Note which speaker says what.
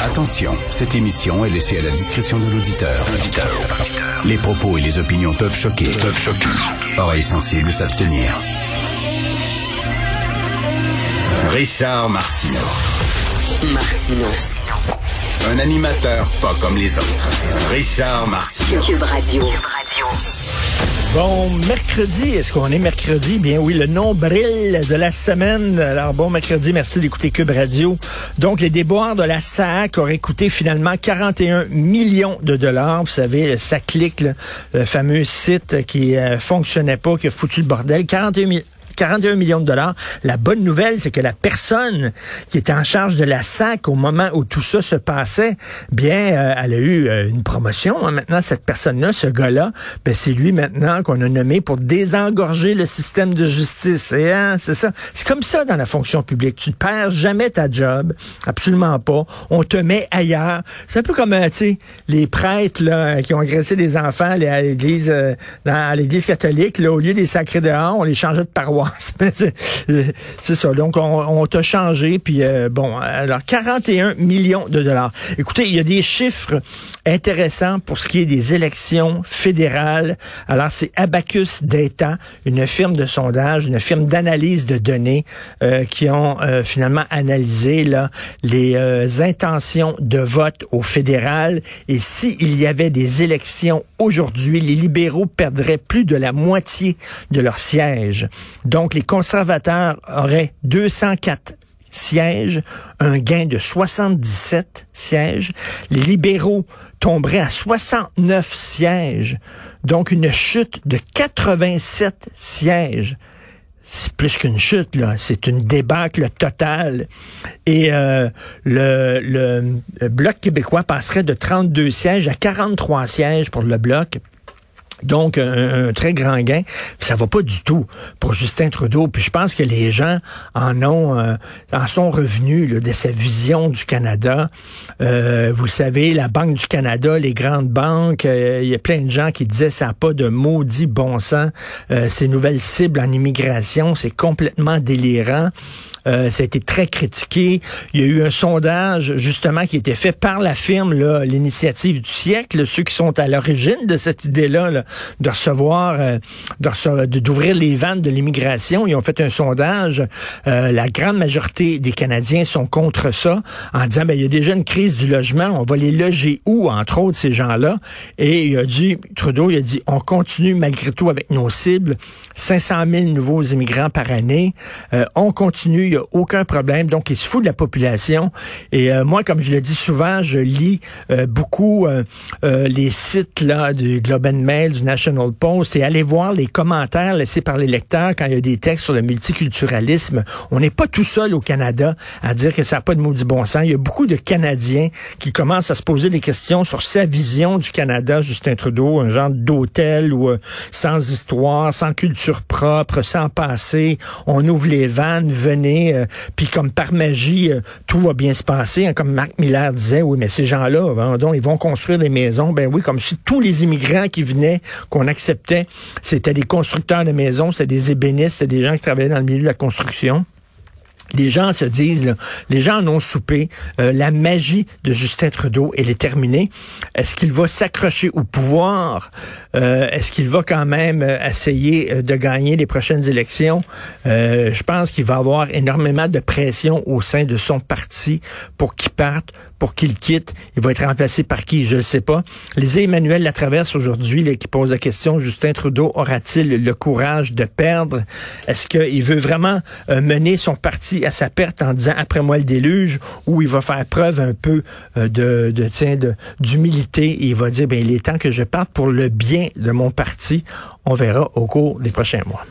Speaker 1: Attention, cette émission est laissée à la discrétion de l'auditeur. Les propos et les opinions peuvent choquer. Peuvent choquer. Oreilles sensibles s'abstenir. Richard Martineau.
Speaker 2: Martino.
Speaker 1: Un animateur pas comme les autres. Richard Martineau.
Speaker 2: Cube Radio.
Speaker 3: Bon, mercredi, est-ce qu'on est mercredi? Bien oui, le nombril de la semaine. Alors bon, mercredi, merci d'écouter Cube Radio. Donc, les déboires de la SAC auraient coûté finalement 41 millions de dollars. Vous savez, ça clique, le fameux site qui euh, fonctionnait pas, qui a foutu le bordel. 41 millions 41 millions de dollars. La bonne nouvelle, c'est que la personne qui était en charge de la SAC au moment où tout ça se passait, bien, euh, elle a eu euh, une promotion. Hein. Maintenant, cette personne-là, ce gars-là, ben, c'est lui maintenant qu'on a nommé pour désengorger le système de justice. Hein, c'est ça. C'est comme ça dans la fonction publique. Tu ne perds jamais ta job. Absolument pas. On te met ailleurs. C'est un peu comme, euh, tu sais, les prêtres là, qui ont agressé des enfants à l'église, dans l'église catholique. Là, au lieu des sacrés dehors, on les changeait de paroisse. c'est ça. Donc, on, t'a changé. Puis, euh, bon, alors, 41 millions de dollars. Écoutez, il y a des chiffres intéressants pour ce qui est des élections fédérales. Alors, c'est Abacus Data, une firme de sondage, une firme d'analyse de données euh, qui ont euh, finalement analysé là, les intentions de vote au fédéral. Et s'il y avait des élections aujourd'hui, les libéraux perdraient plus de la moitié de leurs sièges. Donc, les conservateurs auraient 204 sièges, un gain de 77 sièges. Les libéraux tomberaient à 69 sièges, donc une chute de 87 sièges. C'est plus qu'une chute. C'est une débâcle totale. Et euh, le, le Bloc québécois passerait de 32 sièges à 43 sièges pour le Bloc. Donc, un, très grand gain. ça va pas du tout pour Justin Trudeau. Puis je pense que les gens en ont, euh, en sont revenus de sa vision du Canada. Euh, vous savez, la Banque du Canada, les grandes banques, euh, il y a plein de gens qui disaient ça n'a pas de maudit bon sens. ces nouvelles cibles en immigration, c'est complètement délirant. Euh, ça a été très critiqué. Il y a eu un sondage, justement, qui a été fait par la firme, l'initiative du siècle, ceux qui sont à l'origine de cette idée-là, de recevoir, euh, d'ouvrir les vannes de l'immigration. Ils ont fait un sondage. Euh, la grande majorité des Canadiens sont contre ça, en disant, ben, il y a déjà une crise du logement, on va les loger où, entre autres, ces gens-là? Et il a dit, Trudeau, il a dit, on continue malgré tout avec nos cibles, 500 000 nouveaux immigrants par année. on continue, aucun problème. Donc, il se fout de la population. Et euh, moi, comme je le dis souvent, je lis euh, beaucoup euh, les sites là du Globe and Mail, du National Post, et aller voir les commentaires laissés par les lecteurs quand il y a des textes sur le multiculturalisme. On n'est pas tout seul au Canada à dire que ça n'a pas de maudit bon sens. Il y a beaucoup de Canadiens qui commencent à se poser des questions sur sa vision du Canada, Justin Trudeau, un genre d'hôtel ou sans histoire, sans culture propre, sans passé. On ouvre les vannes, venez euh, puis comme par magie, euh, tout va bien se passer. Hein, comme Marc Miller disait, oui, mais ces gens-là, donc, ils vont construire des maisons. Ben oui, comme si tous les immigrants qui venaient, qu'on acceptait, c'était des constructeurs de maisons, c'était des ébénistes, c'était des gens qui travaillaient dans le milieu de la construction. Les gens se disent, les gens en ont soupé, euh, la magie de Justin Trudeau, elle est terminée. Est-ce qu'il va s'accrocher au pouvoir? Euh, est-ce qu'il va quand même euh, essayer de gagner les prochaines élections? je pense qu'il va avoir énormément de pression au sein de son parti pour qu'il parte, pour qu'il quitte. Il va être remplacé par qui? Je ne sais pas. Lisez Emmanuel Latraverse aujourd'hui qui pose la question, Justin Trudeau aura-t-il le courage de perdre? Est-ce qu'il veut vraiment mener son parti à sa perte en disant après moi le déluge, où il va faire preuve un peu euh, de, de tiens, d'humilité et il va dire ben il est temps que je parte pour le bien de mon parti. On verra au cours des prochains mois.